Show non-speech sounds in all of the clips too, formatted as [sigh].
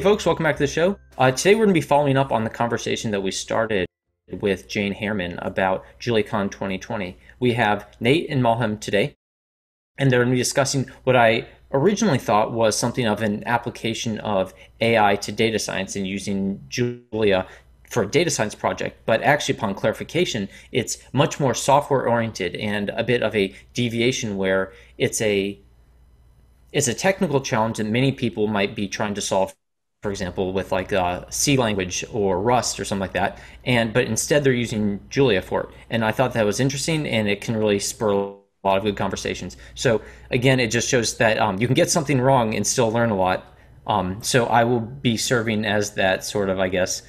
Hey, folks, welcome back to the show. Uh, today, we're going to be following up on the conversation that we started with Jane Haerman about JuliaCon 2020. We have Nate and Molham today, and they're going to be discussing what I originally thought was something of an application of AI to data science and using Julia for a data science project, but actually, upon clarification, it's much more software oriented and a bit of a deviation where it's a it's a technical challenge that many people might be trying to solve for example, with like uh, C language or Rust or something like that. And but instead they're using Julia for it. And I thought that was interesting, and it can really spur a lot of good conversations. So again, it just shows that um, you can get something wrong and still learn a lot. Um, so I will be serving as that sort of, I guess,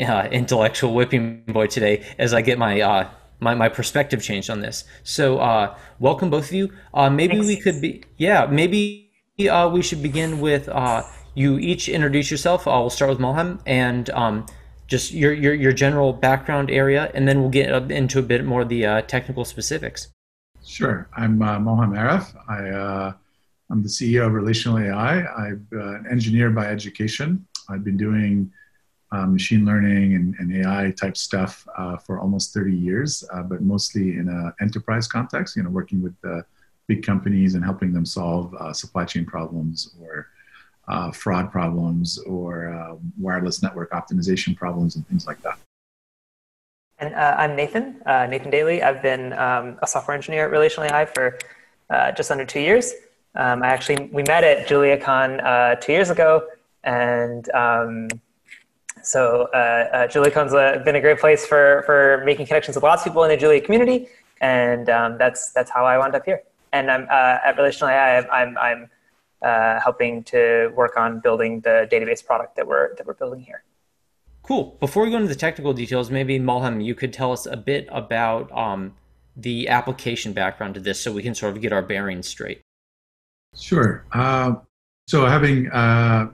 uh, intellectual whipping boy today as I get my. Uh, my, my perspective changed on this. So, uh, welcome both of you. Uh, maybe Thanks. we could be, yeah, maybe uh, we should begin with you each introduce yourself. I'll start with Molham and um, just your, your, your general background area, and then we'll get into a bit more of the uh, technical specifics. Sure. I'm uh, Molham Aref. I, uh, I'm the CEO of Relational AI. I'm uh, an engineer by education. I've been doing uh, machine learning and, and, AI type stuff uh, for almost 30 years, uh, but mostly in an enterprise context, you know, working with big companies and helping them solve supply chain problems or uh, fraud problems or uh, wireless network optimization problems and things like that. And uh, I'm Nathan, uh, Nathan Daly. I've been um, a software engineer at Relational AI for uh, just under two years. Um, I actually, we met at JuliaCon uh, two years ago. And um, so JuliaCon's a, been a great place for, for making connections with lots of people in the Julia community. And um, that's, that's how I wound up here. And I'm at Relational AI, I'm, I'm uh, helping to work on building the database product that we're that we're building here. Cool. Before we go into the technical details, maybe Molham, you could tell us a bit about um, the application background to this, so we can sort of get our bearings straight. Sure. Uh, so, having uh,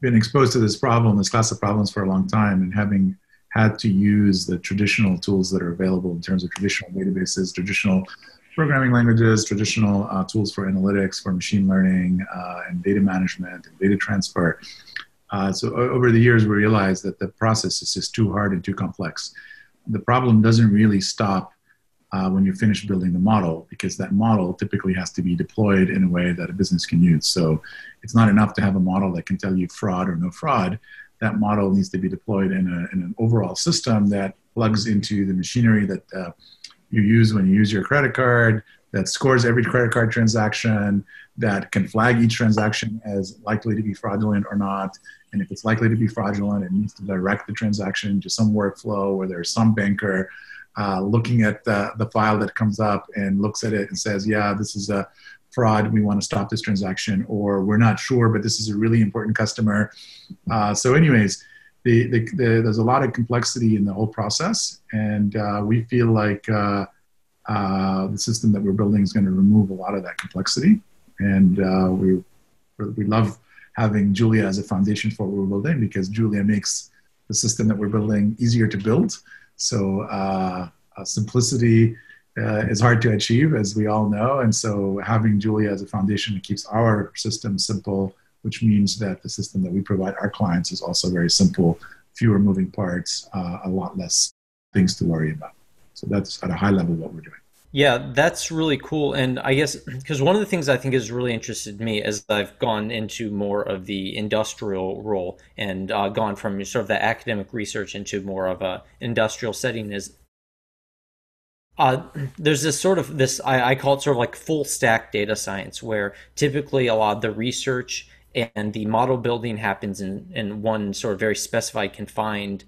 been exposed to this problem, this class of problems for a long time, and having had to use the traditional tools that are available in terms of traditional databases, traditional programming languages, traditional uh, tools for analytics, for machine learning, uh, and data management and data transfer. Uh, so over the years, we realized that the process is just too hard and too complex. The problem doesn't really stop uh, when you finish building the model because that model typically has to be deployed in a way that a business can use. So it's not enough to have a model that can tell you fraud or no fraud. That model needs to be deployed in, a, in an overall system that plugs into the machinery that uh, you use when you use your credit card that scores every credit card transaction that can flag each transaction as likely to be fraudulent or not. And if it's likely to be fraudulent it needs to direct the transaction to some workflow where there's some banker uh, looking at the, the file that comes up and looks at it and says yeah this is a fraud. We want to stop this transaction or we're not sure but this is a really important customer. Uh, so anyways the, the, the, there's a lot of complexity in the whole process, and uh, we feel like uh, uh, the system that we're building is going to remove a lot of that complexity, and uh, we we love having Julia as a foundation for what we're building because Julia makes the system that we're building easier to build. So uh, uh, simplicity is hard to achieve, as we all know, and so having Julia as a foundation keeps our system simple which means that the system that we provide our clients is also very simple, fewer moving parts, uh, a lot less things to worry about. So that's at a high level what we're doing. Yeah, that's really cool. And I guess because one of the things I think has really interested me as I've gone into more of the industrial role and uh, gone from sort of the academic research into more of a industrial setting is uh, there's this sort of this I, I, call it sort of like full stack data science where typically a lot of the research and the model building happens in, in one sort of very specified confined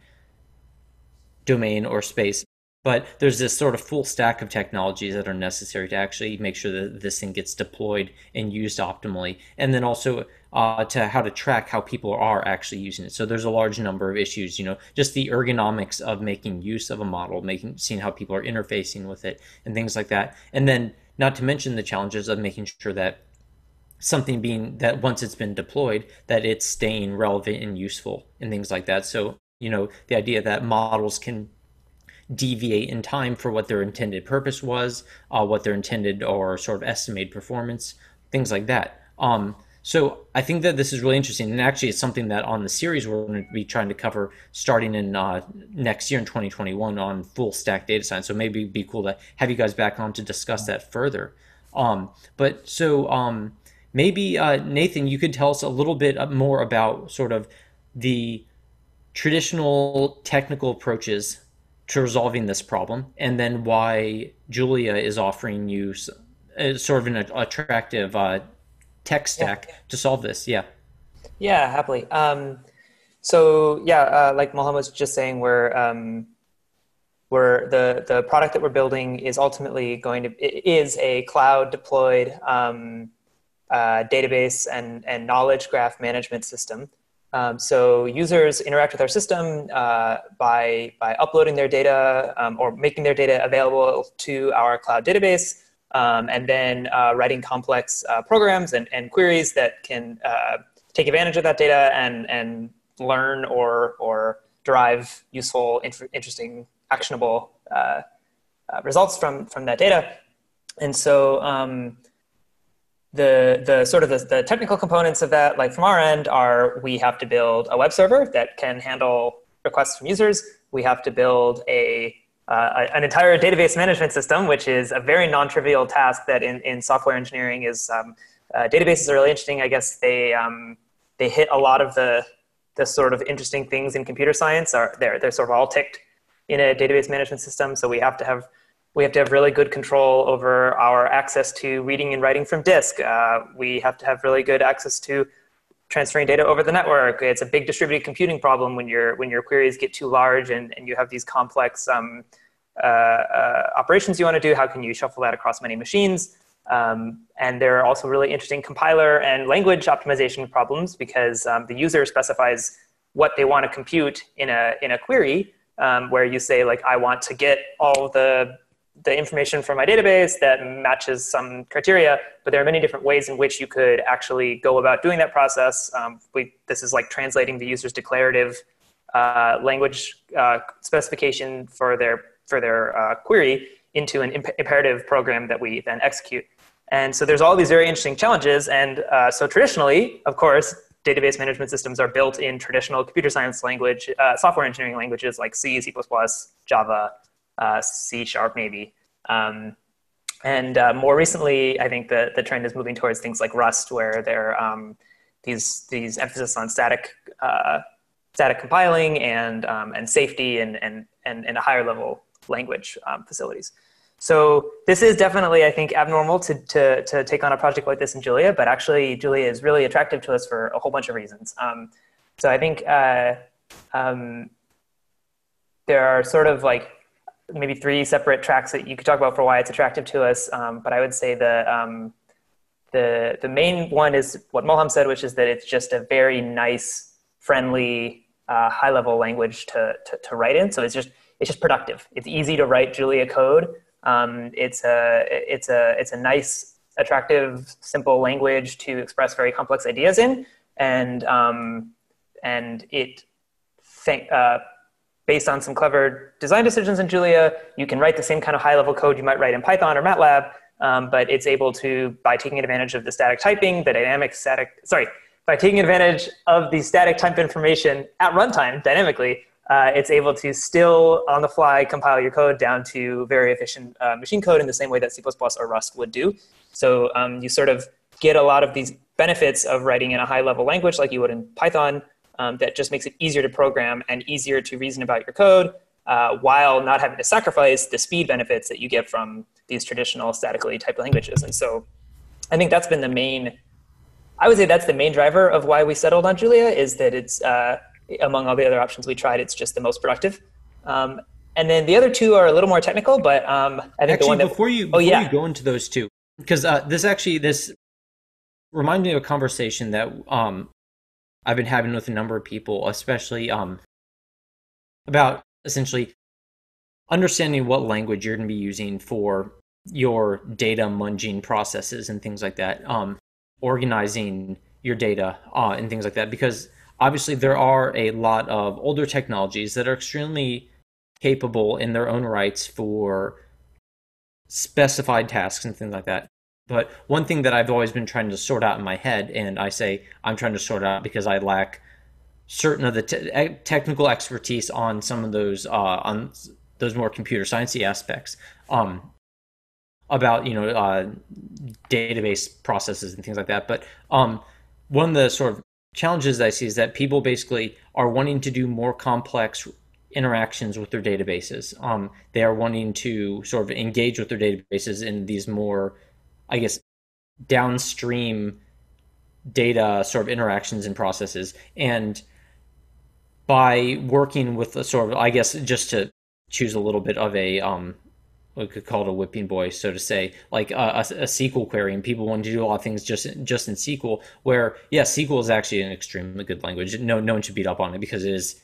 domain or space. But there's this sort of full stack of technologies that are necessary to actually make sure that this thing gets deployed and used optimally and then also uh, to how to track how people are actually using it. So there's a large number of issues you know just the ergonomics of making use of a model making seeing how people are interfacing with it and things like that. And then not to mention the challenges of making sure that something being that once it's been deployed that it's staying relevant and useful and things like that so you know the idea that models can deviate in time for what their intended purpose was uh, what their intended or sort of estimated performance things like that um, so I think that this is really interesting, and actually, it's something that on the series we're going to be trying to cover starting in uh, next year in 2021 on full stack data science. So maybe it'd be cool to have you guys back on to discuss that further. Um, but so um, maybe uh, Nathan, you could tell us a little bit more about sort of the traditional technical approaches to resolving this problem, and then why Julia is offering you uh, sort of an attractive uh, tech stack yeah. to solve this. Yeah. Yeah, happily. Um, so yeah, uh, like Molham was just saying, we're um, we're the the product that we're building is ultimately going to is a cloud deployed um, uh, database and and knowledge graph management system. Um, so users interact with our system uh, by by uploading their data um, or making their data available to our cloud database um, and then uh, writing complex uh, programs and, and queries that can uh, take advantage of that data and, and learn or, or derive useful, interesting, actionable uh, uh, results from, from that data. And so um, the, the sort of the, the technical components of that, like from our end, are we have to build a web server that can handle requests from users. We have to build a uh, an entire database management system, which is a very non-trivial task that in, in software engineering is um, uh, databases are really interesting. I guess they um, they hit a lot of the the sort of interesting things in computer science are they're they're sort of all ticked in a database management system. So we have to have we have to have really good control over our access to reading and writing from disk. Uh, we have to have really good access to transferring data over the network. It's a big distributed computing problem when your when your queries get too large and, and you have these complex um, uh, uh, operations you want to do. How can you shuffle that across many machines? Um, and there are also really interesting compiler and language optimization problems because um, the user specifies what they want to compute in a in a query, um, where you say like I want to get all the the information from my database that matches some criteria, but there are many different ways in which you could actually go about doing that process. Um, we, this is like translating the user's declarative uh, language uh, specification for their for their uh, query into an imp- imperative program that we then execute. And so there's all these very interesting challenges. And uh, so traditionally, of course, database management systems are built in traditional computer science language, uh, software engineering languages like C, C++, Java, uh, C Sharp maybe. Um, and uh, more recently, I think the, the trend is moving towards things like Rust, where there um, these, these emphasis on static, uh, static compiling and, um, and safety and, and, and, and a higher level language um, facilities. So this is definitely, I think, abnormal to, to, to take on a project like this in Julia, but actually Julia is really attractive to us for a whole bunch of reasons. Um, so I think uh, um, there are sort of like maybe three separate tracks that you could talk about for why it's attractive to us. Um, but I would say the um, the the main one is what Molham said, which is that it's just a very nice, friendly, uh, high level language to, to, to write in. So it's just it's just productive. It's easy to write Julia code. Um, it's a it's a it's a nice, attractive, simple language to express very complex ideas in, and um, and it. Th- uh, based on some clever design decisions in Julia, you can write the same kind of high level code you might write in Python or MATLAB, um, but it's able to, by taking advantage of the static typing, the dynamic static, sorry, by taking advantage of the static type information at runtime dynamically, uh, it's able to still on the fly compile your code down to very efficient uh, machine code in the same way that C++ or Rust would do. So um, you sort of get a lot of these benefits of writing in a high level language like you would in Python um, that just makes it easier to program and easier to reason about your code uh, while not having to sacrifice the speed benefits that you get from these traditional statically typed languages. And so I think that's been the main, I would say that's the main driver of why we settled on Julia is that it's, uh, among all the other options we tried, it's just the most productive. Um, and then the other two are a little more technical, but um, I think actually, the one that before you oh, yeah. you go into those two, because uh, this actually this reminds me of a conversation that um, I've been having with a number of people, especially um, about essentially understanding what language you're going to be using for your data munging processes and things like that, um, organizing your data uh, and things like that. Because obviously, there are a lot of older technologies that are extremely capable in their own rights for specified tasks and things like that. But one thing that I've always been trying to sort out in my head, and I say I'm trying to sort out because I lack certain of the te- technical expertise on some of those uh, on those more computer sciencey aspects um, about you know uh, database processes and things like that. But um, one of the sort of challenges I see is that people basically are wanting to do more complex interactions with their databases. Um, they are wanting to sort of engage with their databases in these more, I guess, downstream data sort of interactions and processes. And by working with a sort of, I guess, just to choose a little bit of a, um, we could call it a whipping boy, so to say, like a, a, a, SQL query, and people want to do a lot of things just just in SQL. Where yes, SQL is actually an extremely good language. No, no one should beat up on it because it is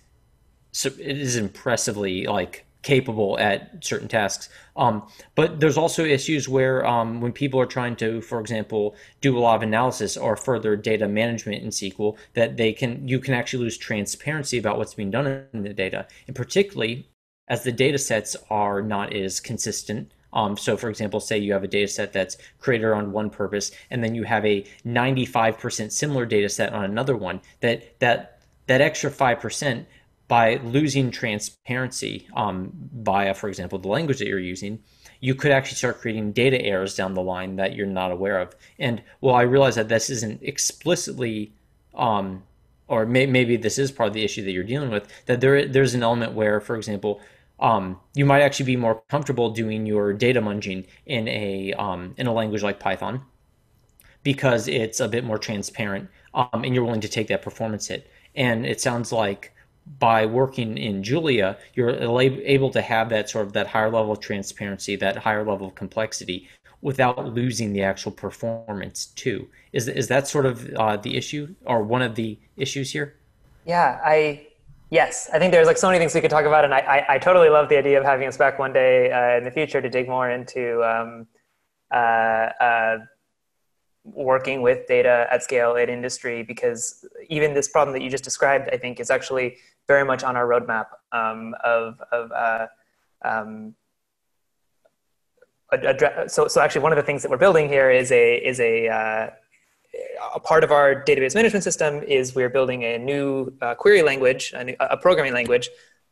it is impressively like capable at certain tasks. Um, but there's also issues where um, when people are trying to, for example, do a lot of analysis or further data management in SQL, that they can you can actually lose transparency about what's being done in the data, and particularly as the data sets are not as consistent. Um, so, for example, say you have a data set that's created on one purpose, and then you have a 95% similar data set on another one. That that that extra five percent by losing transparency um, via, for example, the language that you're using, you could actually start creating data errors down the line that you're not aware of. And well, I realize that this isn't explicitly, um, or may, maybe this is part of the issue that you're dealing with. That there there's an element where, for example, um, you might actually be more comfortable doing your data munging in a um, in a language like Python because it's a bit more transparent, um, and you're willing to take that performance hit. And it sounds like by working in Julia, you're able to have that sort of that higher level of transparency, that higher level of complexity, without losing the actual performance too. Is is that sort of uh, the issue, or one of the issues here? Yeah, I yes, I think there's like so many things we could talk about, and I I, I totally love the idea of having us back one day uh, in the future to dig more into. Um, uh, uh working with data at scale in industry because even this problem that you just described, I think, is actually very much on our roadmap um, of, of uh, um, so, so actually one of the things that we're building here is a, is a, uh, a part of our database management system is we're building a new uh, query language, a, new, a, programming language,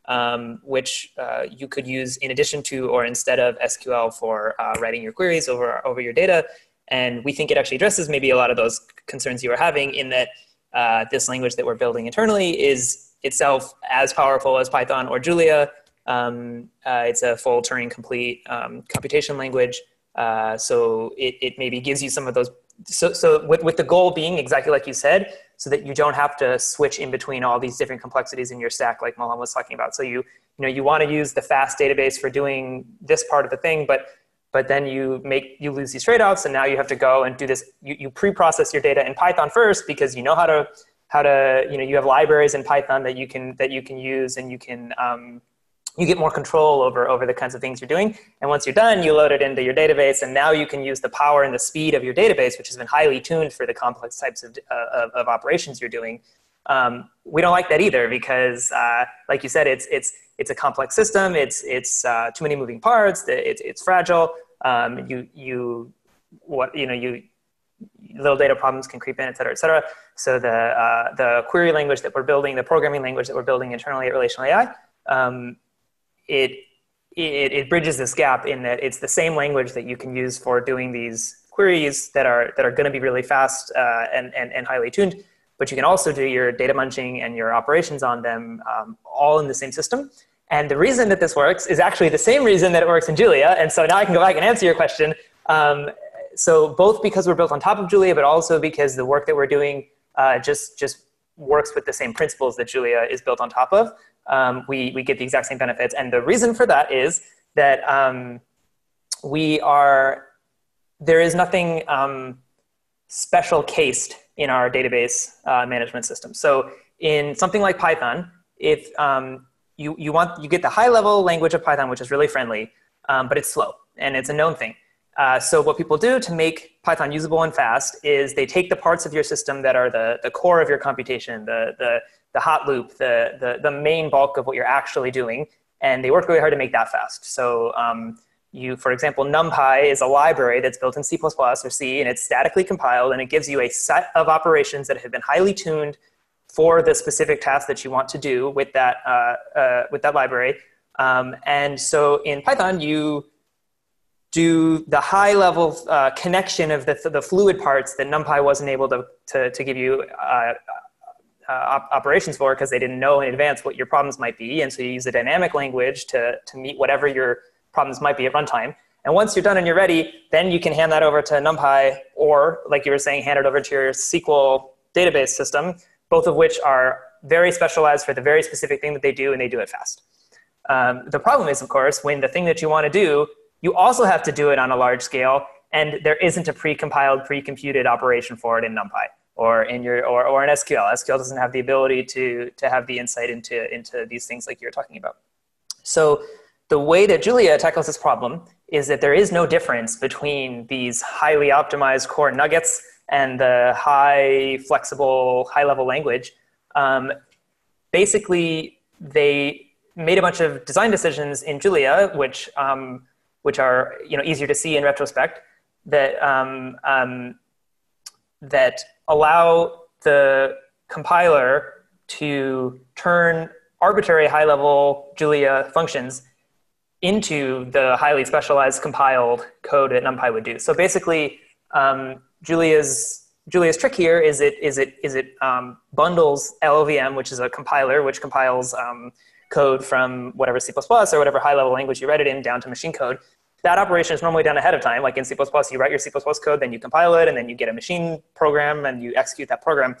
um, which uh, you could use in addition to or instead of SQL for uh, writing your queries over, over your data. And we think it actually addresses maybe a lot of those concerns you were having in that uh, this language that we're building internally is itself as powerful as Python or Julia. Um, uh, it's a full Turing complete um, computation language. Uh, so it, it maybe gives you some of those. So, so with, with the goal being exactly like you said, so that you don't have to switch in between all these different complexities in your stack, like Molham was talking about. So you, you know, you want to use the fast database for doing this part of the thing, but but then you make you lose these trade-offs and now you have to go and do this you, you pre-process your data in python first because you know how to how to you know you have libraries in python that you can that you can use and you can um, you get more control over over the kinds of things you're doing. And once you're done you load it into your database and now you can use the power and the speed of your database which has been highly tuned for the complex types of, uh, of, of, operations you're doing. Um, we don't like that either because uh, like you said it's it's it's a complex system. It's it's uh, too many moving parts. It's, it's fragile. Um, you you what you know you little data problems can creep in, et cetera, et cetera. So the uh, the query language that we're building, the programming language that we're building internally at Relational AI, um, it, it it bridges this gap in that it's the same language that you can use for doing these queries that are that are going to be really fast uh, and, and and highly tuned. But you can also do your data munging and your operations on them um, all in the same system. And the reason that this works is actually the same reason that it works in Julia. And so now I can go back and answer your question. Um, so both because we're built on top of Julia, but also because the work that we're doing uh, just just works with the same principles that Julia is built on top of. Um, we we get the exact same benefits, and the reason for that is that um, we are there is nothing um, special cased in our database uh, management system. So in something like Python, if um, you, you want you get the high level language of Python, which is really friendly, um, but it's slow and it's a known thing. Uh, so what people do to make Python usable and fast is they take the parts of your system that are the, the core of your computation, the, the, the hot loop, the, the, the main bulk of what you're actually doing, and they work really hard to make that fast. So um, you, for example, NumPy is a library that's built in C++ or C, and it's statically compiled, and it gives you a set of operations that have been highly tuned for the specific task that you want to do with that, uh, uh, with that library. Um, and so in Python, you do the high level uh, connection of the, the fluid parts that NumPy wasn't able to, to, to give you uh, uh, op operations for because they didn't know in advance what your problems might be. And so you use a dynamic language to, to meet whatever your problems might be at runtime. And once you're done and you're ready, then you can hand that over to NumPy or, like you were saying, hand it over to your SQL database system, both of which are very specialized for the very specific thing that they do, and they do it fast. Um, the problem is, of course, when the thing that you want to do, you also have to do it on a large scale, and there isn't a pre-compiled, pre-computed operation for it in NumPy or in your or, or in SQL. SQL doesn't have the ability to to have the insight into into these things like you're talking about. So the way that Julia tackles this problem is that there is no difference between these highly optimized core nuggets and the high flexible high level language. Um, basically, they made a bunch of design decisions in Julia, which um, which are you know easier to see in retrospect, that um, um that allow the compiler to turn arbitrary high level Julia functions into the highly specialized compiled code that NumPy would do. So basically, um, Julia's Julia's trick here is it is it is it um, bundles LLVM, which is a compiler which compiles um, code from whatever C++ or whatever high level language you write it in down to machine code. That operation is normally done ahead of time. Like in C++, you write your C++ code, then you compile it, and then you get a machine program and you execute that program.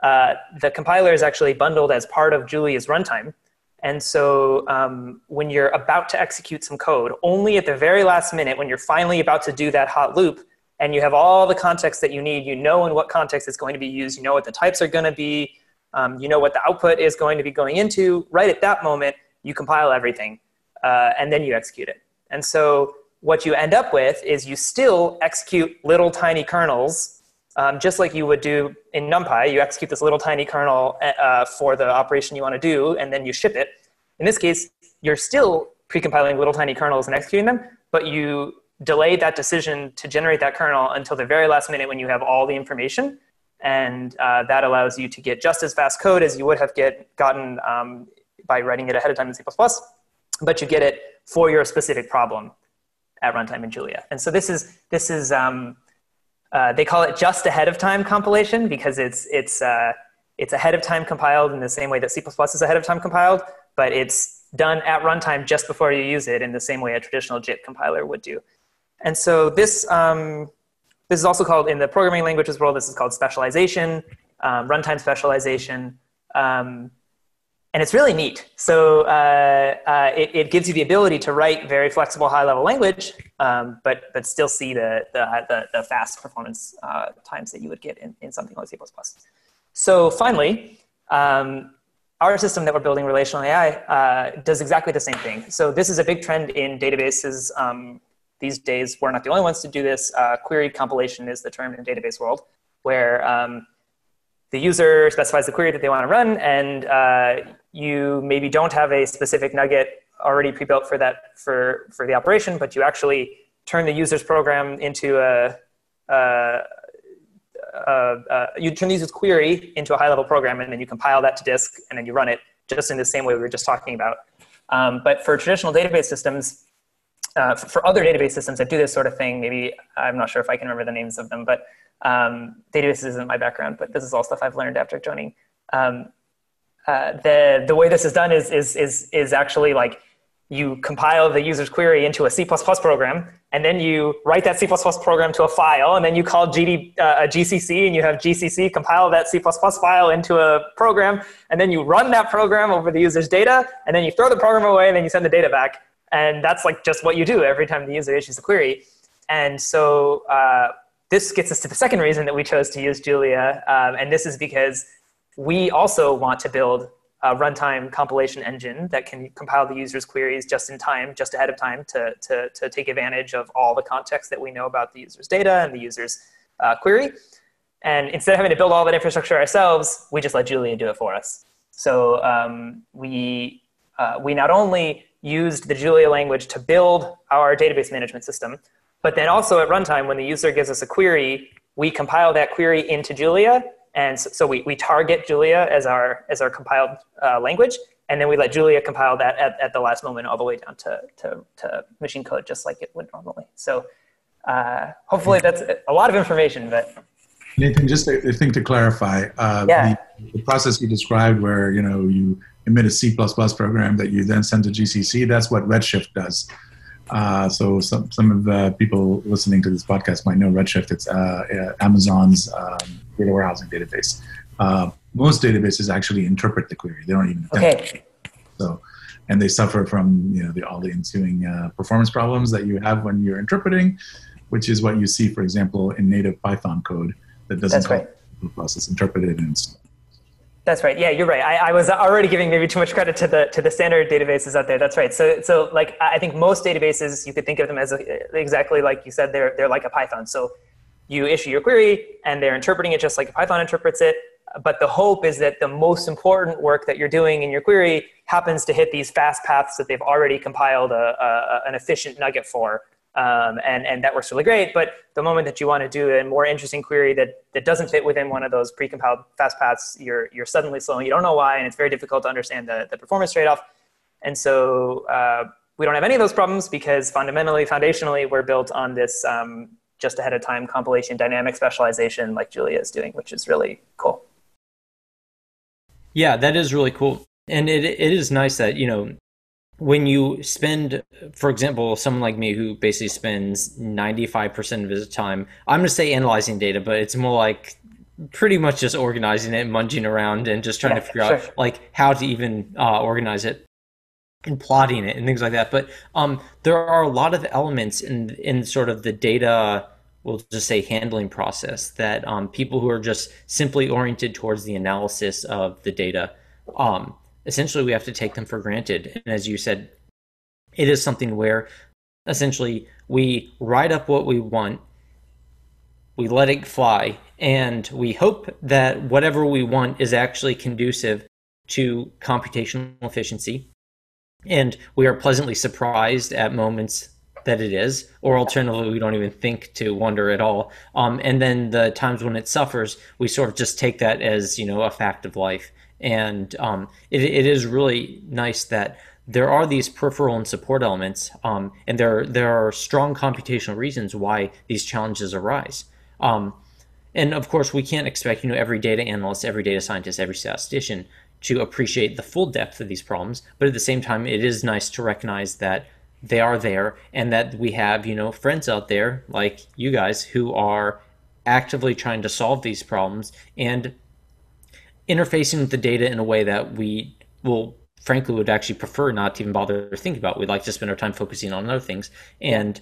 Uh, the compiler is actually bundled as part of Julia's runtime. And so um, when you're about to execute some code, only at the very last minute, when you're finally about to do that hot loop, and you have all the context that you need, you know in what context it's going to be used, you know what the types are going to be, um, you know what the output is going to be going into, right at that moment, you compile everything, uh, and then you execute it. And so what you end up with is you still execute little tiny kernels um, just like you would do in NumPy, you execute this little tiny kernel uh, for the operation you want to do, and then you ship it. In this case, you're still precompiling little tiny kernels and executing them, but you delay that decision to generate that kernel until the very last minute when you have all the information. And uh, that allows you to get just as fast code as you would have get, gotten um, by writing it ahead of time in C++, but you get it for your specific problem at runtime in Julia. And so this is, this is um, uh, they call it just ahead of time compilation because it's it's uh, it's ahead of time compiled in the same way that C++ is ahead of time compiled, but it's done at runtime just before you use it in the same way a traditional JIT compiler would do. And so this um, this is also called in the programming languages world. This is called specialization, um, runtime specialization. Um, and it's really neat. So uh, uh, it, it, gives you the ability to write very flexible high-level language, um, but but still see the the, the, the fast performance uh, times that you would get in, in something like C++. So finally, um, our system that we're building, relational AI, uh, does exactly the same thing. So this is a big trend in databases um, these days. We're not the only ones to do this. Uh, query compilation is the term in database world, where um, the user specifies the query that they want to run, and uh, you maybe don't have a specific nugget already pre-built for that for for the operation, but you actually turn the user's program into a, a, a, a you turn the user's query into a high-level program, and then you compile that to disk, and then you run it just in the same way we were just talking about. Um, but for traditional database systems, uh, for other database systems that do this sort of thing, maybe I'm not sure if I can remember the names of them, but um, databases isn't my background, but this is all stuff I've learned after joining. Um, uh, the the way this is done is is is is actually like you compile the user's query into a C++ program, and then you write that C++ program to a file, and then you call GD, uh, a GCC, and you have GCC compile that C++ file into a program, and then you run that program over the user's data, and then you throw the program away, and then you send the data back. And that's like just what you do every time the user issues a query. And so uh, this gets us to the second reason that we chose to use Julia, um, and this is because we also want to build a runtime compilation engine that can compile the user's queries just in time, just ahead of time to, to, to take advantage of all the context that we know about the user's data and the user's uh, query. And instead of having to build all that infrastructure ourselves, we just let Julia do it for us. So um, we, uh, we not only used the Julia language to build our database management system. But then also at runtime, when the user gives us a query, we compile that query into Julia. And so, we, we target Julia as our, as our compiled uh, language. And then we let Julia compile that at, at the last moment all the way down to, to, to machine code, just like it would normally. So uh, hopefully that's a lot of information, but Nathan, just a, a thing to clarify. Uh, yeah. the, the, process you described where, you know, you emit a C++ program that you then send to GCC, that's what Redshift does. Uh, so some, some of the people listening to this podcast might know Redshift. It's uh, Amazon's um, data warehousing database. Uh, most databases actually interpret the query. They don't even okay. So, and they suffer from you know the, all the ensuing uh, performance problems that you have when you're interpreting, which is what you see, for example, in native Python code that doesn't That's right. process interpreted and that's right. Yeah, you're right. I, I, was already giving maybe too much credit to the to the standard databases out there. That's right. So so like I think most databases you could think of them as a, exactly like you said. They're they're like a Python. So you issue your query and they're interpreting it just like Python interprets it. But the hope is that the most important work that you're doing in your query happens to hit these fast paths that they've already compiled a, a, an efficient nugget for um, and, and that works really great. But the moment that you want to do a more interesting query that, that doesn't fit within one of those precompiled fast paths, you're, you're suddenly slow and you don't know why, and it's very difficult to understand the, the performance trade off. And so uh, we don't have any of those problems because fundamentally, foundationally, we're built on this um, just ahead of time compilation dynamic specialization like Julia is doing, which is really cool. Yeah, that is really cool. And it, it is nice that, you know, when you spend, for example, someone like me who basically spends 95% of his time, I'm going to say analyzing data, but it's more like pretty much just organizing it, munging around, and just trying yeah, to figure sure. out like how to even uh, organize it and plotting it and things like that. But um, there are a lot of elements in in sort of the data, we'll just say handling process that um, people who are just simply oriented towards the analysis of the data um, essentially we have to take them for granted. And as you said, it is something where essentially we write up what we want, we let it fly, and we hope that whatever we want is actually conducive to computational efficiency. And we are pleasantly surprised at moments that it is, or alternatively, we don't even think to wonder at all. Um, and then the times when it suffers, we sort of just take that as you know a fact of life and um, it, it is really nice that there are these peripheral and support elements, um, and there there are strong computational reasons why these challenges arise. Um, and of course, we can't expect you know every data analyst, every data scientist, every statistician to appreciate the full depth of these problems. But at the same time, it is nice to recognize that they are there, and that we have you know friends out there like you guys who are actively trying to solve these problems and interfacing with the data in a way that we will frankly would actually prefer not to even bother thinking about. We'd like to spend our time focusing on other things and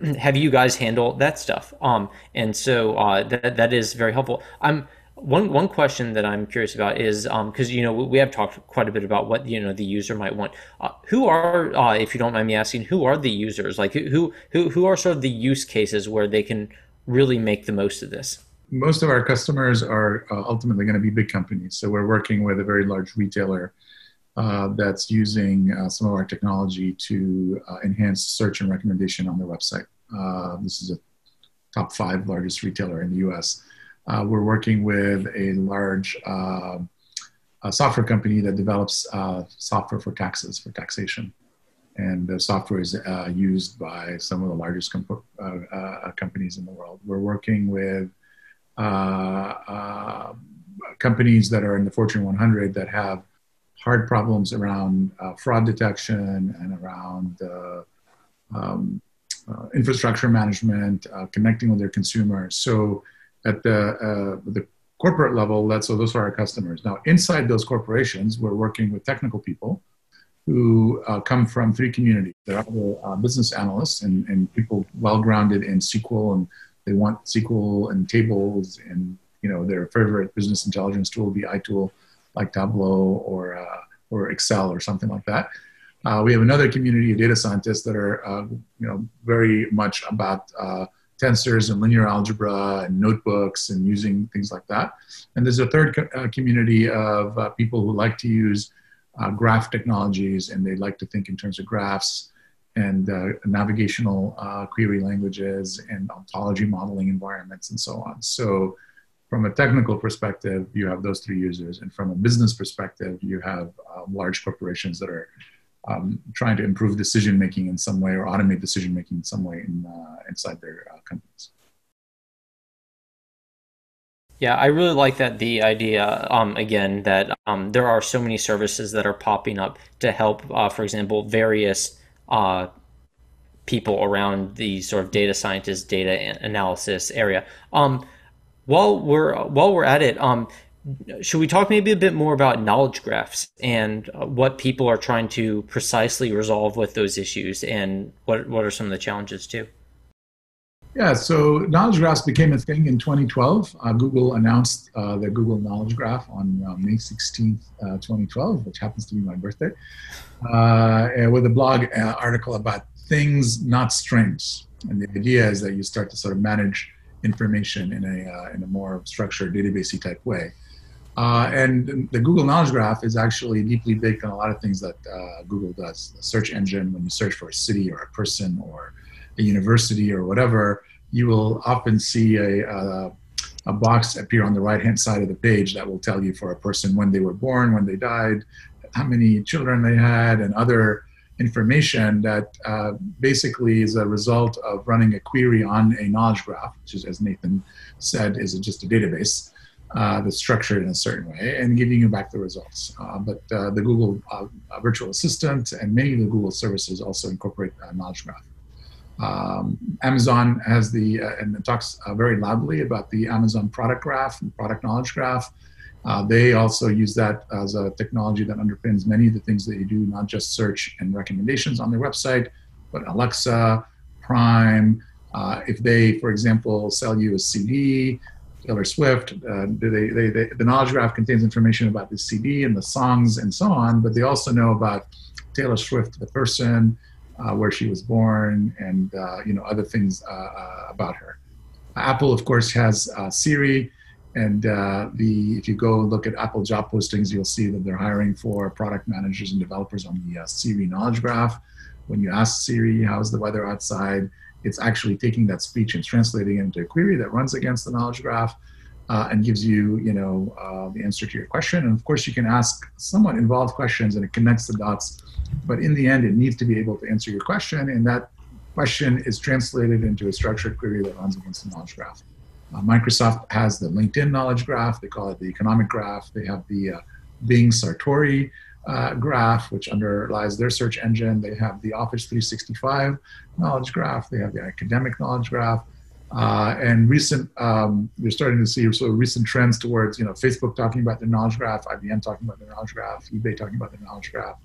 [clears throat] have you guys handle that stuff. Um, and so uh, that that is very helpful. I'm one one question that I'm curious about is because um, you know we have talked quite a bit about what you know the user might want. Uh, who are, uh, if you don't mind me asking, who are the users? Like who who who are sort of the use cases where they can really make the most of this? Most of our customers are uh, ultimately going to be big companies. So we're working with a very large retailer uh, that's using uh, some of our technology to uh, enhance search and recommendation on their website. Uh, this is a top five largest retailer in the U.S. Uh, we're working with a large a software company that develops software for taxes for taxation and the software is uh, used by some of the largest comp- uh, uh, companies in the world. We're working with companies that are in the Fortune 100 that have hard problems around uh, fraud detection and around um, infrastructure management, connecting with their consumers. So at the the corporate level, that's so those are our customers. Now, inside those corporations, we're working with technical people who uh, come from three communities. They're uh, business analysts and, and people well grounded in SQL and they want SQL and tables and you know their favorite business intelligence tool, BI tool like Tableau or uh, or Excel or something like that. Uh, we have another community of data scientists that are uh, you know very much about uh, tensors and linear algebra and notebooks and using things like that. And there's a third co- uh, community of uh, people who like to use graph technologies, and they like to think in terms of graphs and uh, navigational uh, query languages and ontology modeling environments and so on. So, from a technical perspective, you have those three users, and from a business perspective, you have um, large corporations that are um, trying to improve decision making in some way or automate decision making in some way in, uh, inside their uh, companies. Yeah, I really like that the idea um, again that um, there are so many services that are popping up to help, uh, for example, various uh, people around the sort of data scientist, data analysis area. Um, while we're while we're at it, um, should we talk maybe a bit more about knowledge graphs and uh, what people are trying to precisely resolve with those issues, and what what are some of the challenges too? Yeah, so knowledge graphs became a thing in 2012. Uh, Google announced uh, the Google Knowledge Graph on uh, May 16th, uh, 2012, which happens to be my birthday, uh, with a blog uh, article about things, not strings. And the idea is that you start to sort of manage information in a, in a more structured databasey type way. and the Google Knowledge Graph is actually deeply baked on a lot of things that Google does. The search engine, when you search for a city or a person or a university or whatever, you will often see a, a, a box appear on the right hand side of the page that will tell you for a person when they were born, when they died, how many children they had, and other information that uh, basically is a result of running a query on a knowledge graph, which is, as Nathan said, is just a database uh, that's structured in a certain way and giving you back the results. Uh, but uh, the Google uh, virtual assistant and many of the Google services also incorporate knowledge graph. Um, Amazon has the, uh, and talks uh, very loudly about the Amazon product graph and product knowledge graph. Uh, they also use that as a technology that underpins many of the things that you do, not just search and recommendations on their website, but Alexa, Prime. Uh, if they, for example, sell you a CD, Taylor Swift, uh, they, they, they, the knowledge graph contains information about the CD and the songs and so on, but they also know about Taylor Swift, the person, uh, where she was born, and uh, you know other things uh, uh, about her. Apple, of course, has uh, Siri, and the if you go look at Apple job postings, you'll see that they're hiring for product managers and developers on the Siri Knowledge Graph. When you ask Siri, "How's the weather outside?" it's actually taking that speech and translating it into a query that runs against the knowledge graph uh, and gives you, you know, uh, the answer to your question. And of course, you can ask somewhat involved questions, and it connects the dots but in the end, it needs to be able to answer your question, and that question is translated into a structured query that runs against the knowledge graph. Uh, Microsoft has the LinkedIn knowledge graph. They call it the economic graph. They have the uh, Bing Satori uh, graph, which underlies their search engine. They have the Office 365 knowledge graph. They have the academic knowledge graph. Uh, and recent, um, you're starting to see sort of recent trends towards, you know, Facebook talking about their knowledge graph, IBM talking about their knowledge graph, eBay talking about their knowledge graph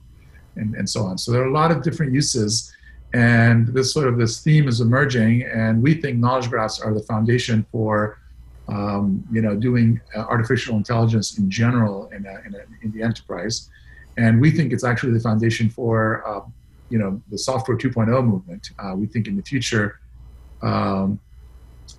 and, and so on. So there are a lot of different uses, and this sort of this theme is emerging. And we think knowledge graphs are the foundation for, um, you know, doing uh, artificial intelligence in general in, a, in, a, in, the enterprise. And we think it's actually the foundation for, uh, you know, the software 2.0 movement. Uh, we think in the future, um,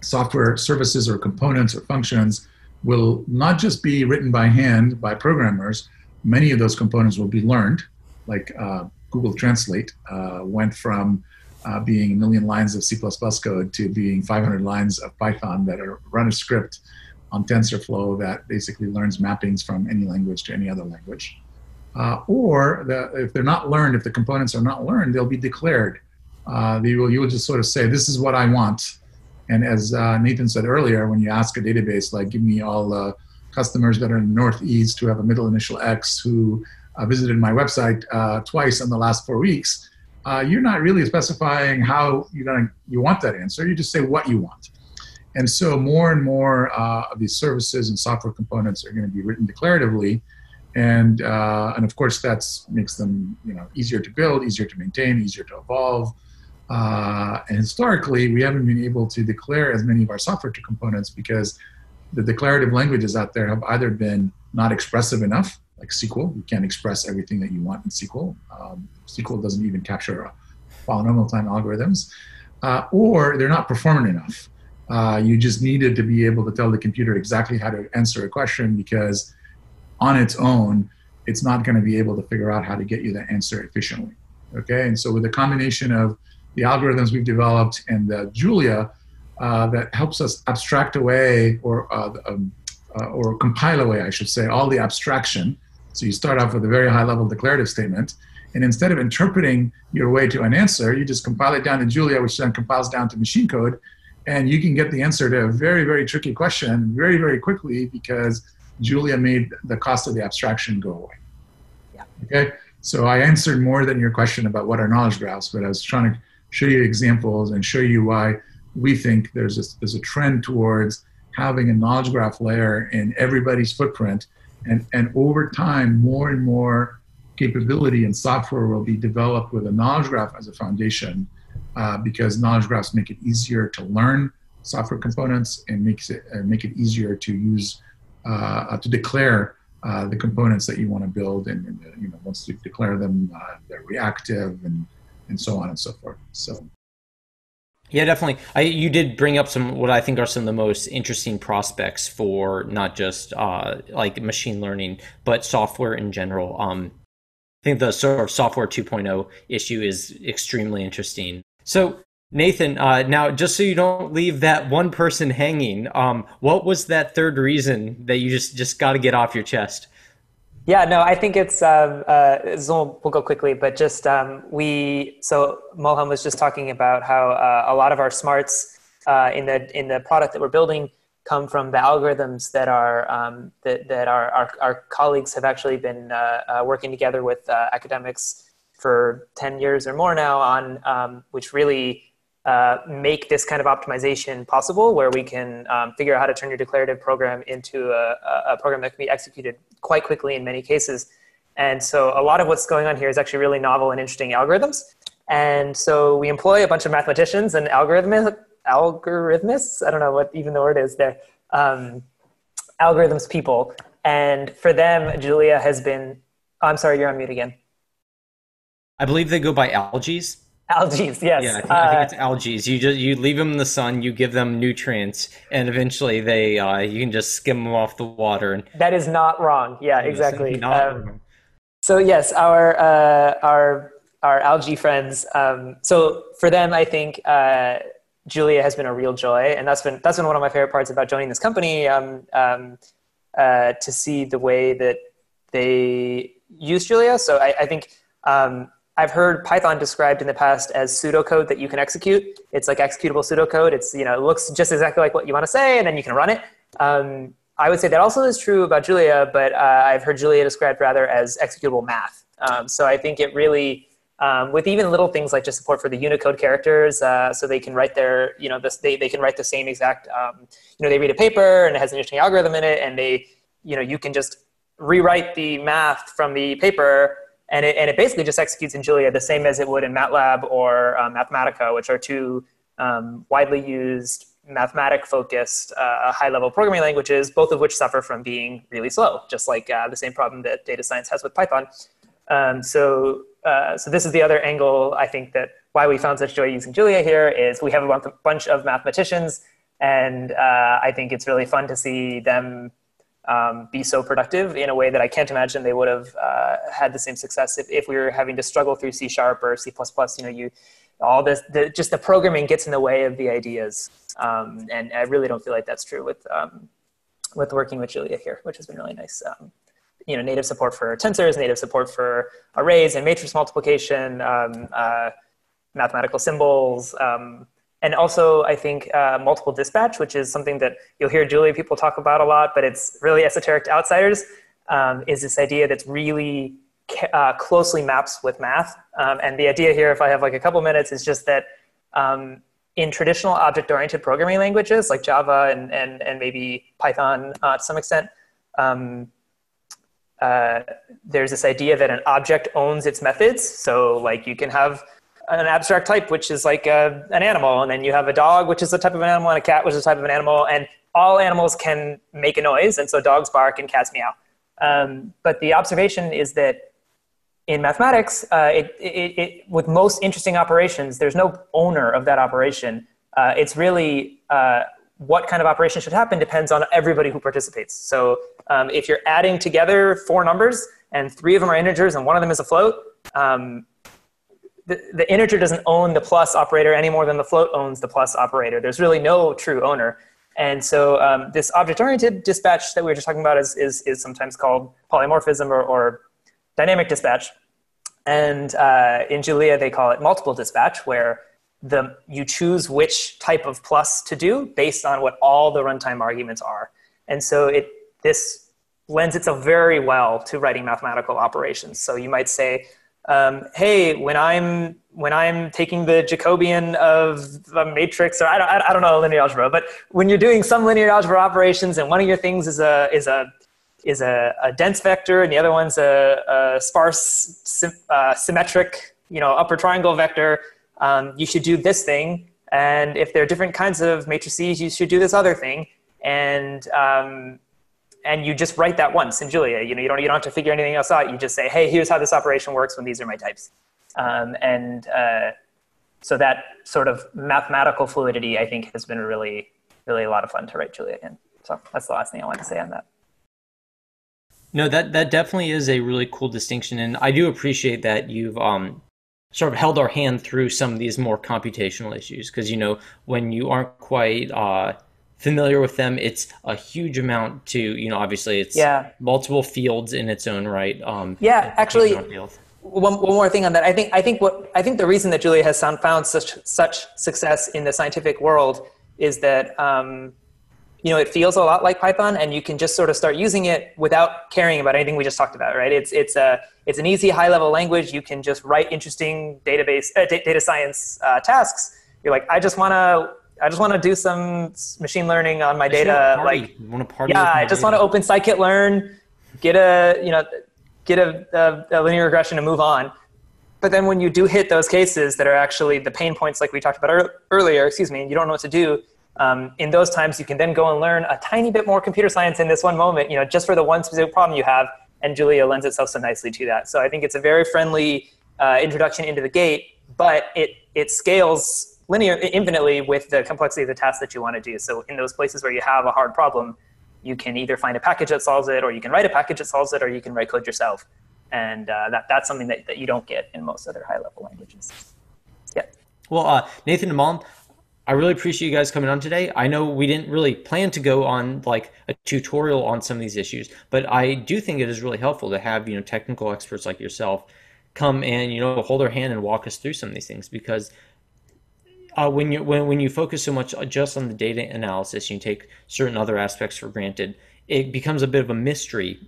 software services or components or functions will not just be written by hand by programmers. Many of those components will be learned like uh, Google Translate uh, went from uh, being a million lines of C++ code to being 500 lines of Python that are run a script on TensorFlow that basically learns mappings from any language to any other language. Uh, or the, if they're not learned, if the components are not learned, they'll be declared. Uh, you, will, you will just sort of say, this is what I want. And as Nathan said earlier, when you ask a database, like, give me all customers that are in the Northeast who have a middle initial X, who uh, visited my website uh, twice in the last four weeks, uh, you're not really specifying how you're gonna you want that answer. You just say what you want. And so more and more uh, of these services and software components are going to be written declaratively, and uh, and of course that makes them you know easier to build, easier to maintain, easier to evolve. Uh, and historically, we haven't been able to declare as many of our software components because the declarative languages out there have either been not expressive enough like SQL. You can't express everything that you want in SQL. Um, SQL doesn't even capture polynomial time algorithms, uh, or they're not performant enough. Uh, you just needed to be able to tell the computer exactly how to answer a question because on its own, it's not going to be able to figure out how to get you the answer efficiently. Okay, and so with the combination of the algorithms we've developed and the Julia uh, that helps us abstract away or uh, um, uh, or compile away, I should say, all the abstraction. So you start off with a very high level declarative statement, and instead of interpreting your way to an answer, you just compile it down to Julia, which then compiles down to machine code, and you can get the answer to a very very tricky question very very quickly because Julia made the cost of the abstraction go away. Yeah. Okay. So I answered more than your question about what are knowledge graphs, but I was trying to show you examples and show you why we think there's a, there's a trend towards having a knowledge graph layer in everybody's footprint. And, and over time, more and more capability and software will be developed with a knowledge graph as a foundation uh, because knowledge graphs make it easier to learn software components and makes it uh, make it easier to use uh, to declare uh, the components that you want to build and, and you know once you declare them uh, they're reactive and and so on and so forth. So yeah, definitely. I, you did bring up some what I think are some of the most interesting prospects for not just uh, like machine learning, but software in general. Um, I think the sort of software 2.0 issue is extremely interesting. So, Nathan, uh, now just so you don't leave that one person hanging, um, what was that third reason that you just just got to get off your chest? Yeah, no, I think it's um, uh, we'll go quickly, but just um, we. So Molham was just talking about how uh, a lot of our smarts uh, in the in the product that we're building come from the algorithms that are um, that that our, our, our colleagues have actually been uh, uh, working together with uh, academics for ten years or more now on, um, which really uh, make this kind of optimization possible where we can um, figure out how to turn your declarative program into a, a, program that can be executed quite quickly in many cases. And so a lot of what's going on here is actually really novel and interesting algorithms. And so we employ a bunch of mathematicians and algorithmic, algorithmists, I don't know what even the word is there, um, algorithms people. And for them, Julia has been, I'm sorry, you're on mute again. I believe they go by algaes. Algae, yes. Yeah, I think, uh, I think, it's algae. You just you leave them in the sun, you give them nutrients, and eventually they uh, you can just skim them off the water. And that is not wrong. Yeah, exactly. Not um, wrong. So yes, our uh, our our algae friends. Um, so for them, I think uh, Julia has been a real joy, and that's been that's been one of my favorite parts about joining this company. Um, um uh, to see the way that they use Julia. So I, I think. Um, I've heard Python described in the past as pseudocode that you can execute. It's like executable pseudocode. It's you know it looks just exactly like what you want to say, and then you can run it. Um, I would say that also is true about Julia, but uh, I've heard Julia described rather as executable math. Um, so I think it really, um, with even little things like just support for the Unicode characters, uh, so they can write their, you know, they, they can write the same exact, um, you know, they read a paper and it has an interesting algorithm in it, and they, you know, you can just rewrite the math from the paper and it, and it basically just executes in Julia the same as it would in MATLAB or um, Mathematica, which are two um, widely used mathematic focused uh, high level programming languages, both of which suffer from being really slow, just like uh, the same problem that data science has with Python. Um, so, uh, so this is the other angle I think that why we found such joy using Julia here is we have a bunch of mathematicians, and uh, I think it's really fun to see them um, be so productive in a way that I can't imagine they would have uh, had the same success if, if we were having to struggle through C sharp or C++. plus You know, you all this the, just the programming gets in the way of the ideas, um, and I really don't feel like that's true with um, with working with Julia here, which has been really nice. Um, you know, native support for tensors, native support for arrays and matrix multiplication, um, uh, mathematical symbols. And also I think uh, multiple dispatch, which is something that you'll hear Julia people talk about a lot, but it's really esoteric to outsiders, um, is this idea that's really uh, closely maps with math. Um, and the idea here, if I have like a couple minutes, is just that um, in traditional object-oriented programming languages like Java and, and, and maybe Python uh, to some extent, um, uh, there's this idea that an object owns its methods. So like you can have an abstract type, which is like a, an animal, and then you have a dog, which is a type of an animal, and a cat, which is a type of an animal, and all animals can make a noise, and so dogs bark and cats meow. Um, but the observation is that in mathematics, uh, it, it, it, with most interesting operations, there's no owner of that operation. Uh, it's really uh, what kind of operation should happen depends on everybody who participates. So um, if you're adding together four numbers and three of them are integers and one of them is a float, um, the, the integer doesn't own the plus operator any more than the float owns the plus operator. There's really no true owner. And so um, this object-oriented dispatch that we were just talking about is, is, is sometimes called polymorphism or, or dynamic dispatch. And uh, in Julia, they call it multiple dispatch, where the, you choose which type of plus to do based on what all the runtime arguments are. And so it, this lends itself very well to writing mathematical operations. So you might say, um, hey, when I'm when I'm taking the Jacobian of a matrix, or I don't, I don't know linear algebra, but when you're doing some linear algebra operations, and one of your things is a is a is a, a dense vector, and the other one's a, a sparse uh, symmetric, you know, upper triangle vector. Um, you should do this thing, and if there are different kinds of matrices, you should do this other thing. And um, and you just write that once in Julia. You know, you don't you don't have to figure anything else out. You just say, hey, here's how this operation works when these are my types, um, and uh, so that sort of mathematical fluidity, I think, has been really really a lot of fun to write Julia in. So that's the last thing I want to say on that. No, that that definitely is a really cool distinction, and I do appreciate that you've um, sort of held our hand through some of these more computational issues because you know when you aren't quite uh, familiar with them, it's a huge amount to you know. Obviously, it's yeah. multiple fields in its own right. Um, yeah, actually, one, one more thing on that. I think I think what I think the reason that Julia has found, such such success in the scientific world is that um, you know it feels a lot like Python, and you can just sort of start using it without caring about anything we just talked about. Right? It's it's a it's an easy high level language. You can just write interesting database uh, data science uh, tasks. You're like, I just want to I just want to do some machine learning on my data. Like, want to party yeah, I just want to open scikit-learn, get a you know, get a, a, a, linear regression and move on. But then when you do hit those cases that are actually the pain points, like we talked about er- earlier, excuse me, and you don't know what to do. Um, in those times, you can then go and learn a tiny bit more computer science in this one moment, you know, just for the one specific problem you have. And Julia lends itself so nicely to that. So I think it's a very friendly uh, introduction into the gate, but it it scales linear infinitely with the complexity of the task that you want to do. So in those places where you have a hard problem, you can either find a package that solves it, or you can write a package that solves it, or you can write code yourself. And uh, that, that's something that, that you don't get in most other high level languages. Yeah. Well, uh, Nathan and Molham, I really appreciate you guys coming on today. I know we didn't really plan to go on like a tutorial on some of these issues, but I do think it is really helpful to have you know technical experts like yourself come and you know hold our hand and walk us through some of these things because uh, when you when when you focus so much just on the data analysis, you take certain other aspects for granted. It becomes a bit of a mystery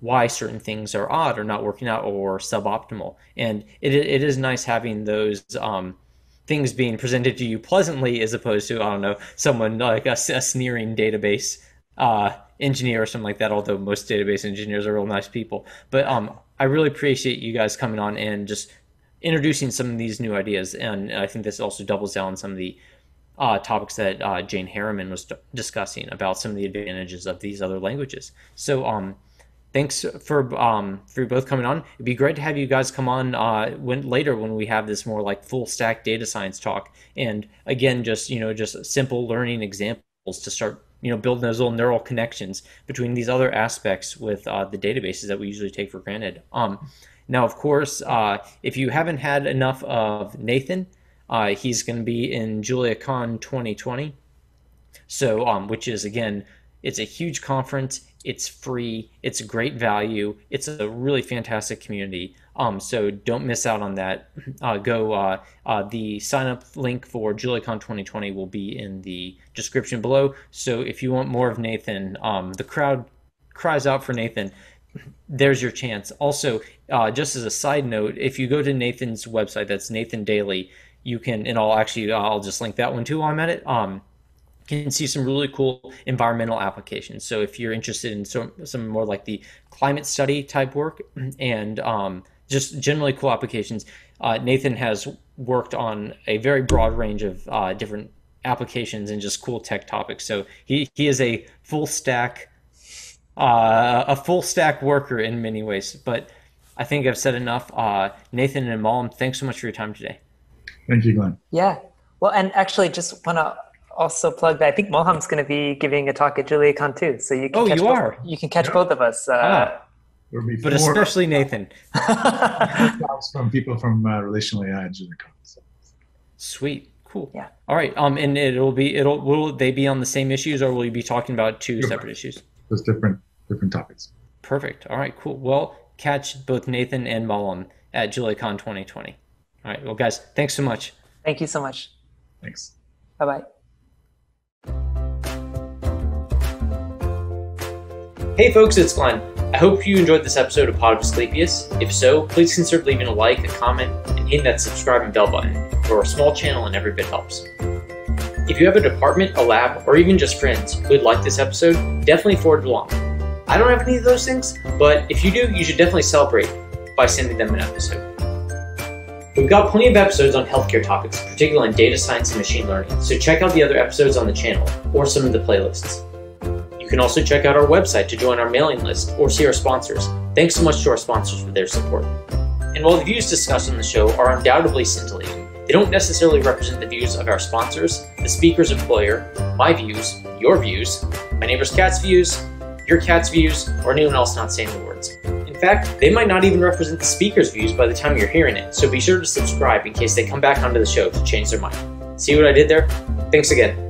why certain things are odd or not working out or suboptimal. And it it is nice having those um, things being presented to you pleasantly, as opposed to I don't know someone like a, a sneering database uh, engineer or something like that. Although most database engineers are real nice people, but um, I really appreciate you guys coming on and just introducing some of these new ideas. And I think this also doubles down on some of the uh, topics that uh, Jane Harriman was discussing about some of the advantages of these other languages. So, um, thanks for um, for both coming on. It'd be great to have you guys come on uh, when later when we have this more like full stack data science talk. And again, just you know, just simple learning examples to start you know building those little neural connections between these other aspects with uh, the databases that we usually take for granted. Um, now, of course, uh, if you haven't had enough of Nathan, uh, he's going to be in JuliaCon 2020. So, um, which is again, it's a huge conference. It's free. It's great value. It's a really fantastic community. Um, so don't miss out on that. Uh, go. Uh, uh, the sign up link for JuliaCon 2020 will be in the description below. So if you want more of Nathan, um, the crowd cries out for Nathan there's your chance. Also, uh, just as a side note, if you go to Nathan's website, that's Nathan Daly, you can, and I'll actually, uh, I'll just link that one too while I'm at it. Um, you can see some really cool environmental applications. So if you're interested in some, some more like the climate study type work [clears throat] and um, just generally cool applications, uh, Nathan has worked on a very broad range of uh, different applications and just cool tech topics. So he, he is a full stack uh, a full stack worker in many ways. But I think I've said enough. Uh, Nathan and Molham, thanks so much for your time today. Thank you, Glenn. Yeah. Well, and actually, just want to also plug that I think Molham's going to be giving a talk at JuliaCon too. So you can oh, catch you both, are. You can catch both of us. Uh, ah. But especially Nathan. [laughs] from people from uh, Relational AI at JuliaCon. So. Sweet. Cool. Yeah. All right. Um, and it'll be it'll will they be on the same issues or will you be talking about two separate issues? Those different different topics. Perfect. All right. Cool. Well, catch both Nathan and Molham at JuliaCon 2020. All right. Well, guys, thanks so much. Thank you so much. Thanks. Bye bye. Hey folks, it's Glenn. I hope you enjoyed this episode of Pod of Asclepius. If so, please consider leaving a like, a comment, and hitting that subscribe and bell button. We're a small channel and every bit helps. If you have a department, a lab, or even just friends who would like this episode, definitely forward it along. I don't have any of those things, but if you do, you should definitely celebrate by sending them an episode. We've got plenty of episodes on healthcare topics, particularly on data science and machine learning, so check out the other episodes on the channel or some of the playlists. You can also check out our website to join our mailing list or see our sponsors. Thanks so much to our sponsors for their support. And while the views discussed on the show are undoubtedly scintillating, they don't necessarily represent the views of our sponsors, the speaker's employer, my views, your views, my neighbor's cat's views, your cat's views, or anyone else not saying the words. In fact, they might not even represent the speaker's views by the time you're hearing it, so be sure to subscribe in case they come back onto the show to change their mind. See what I did there? Thanks again.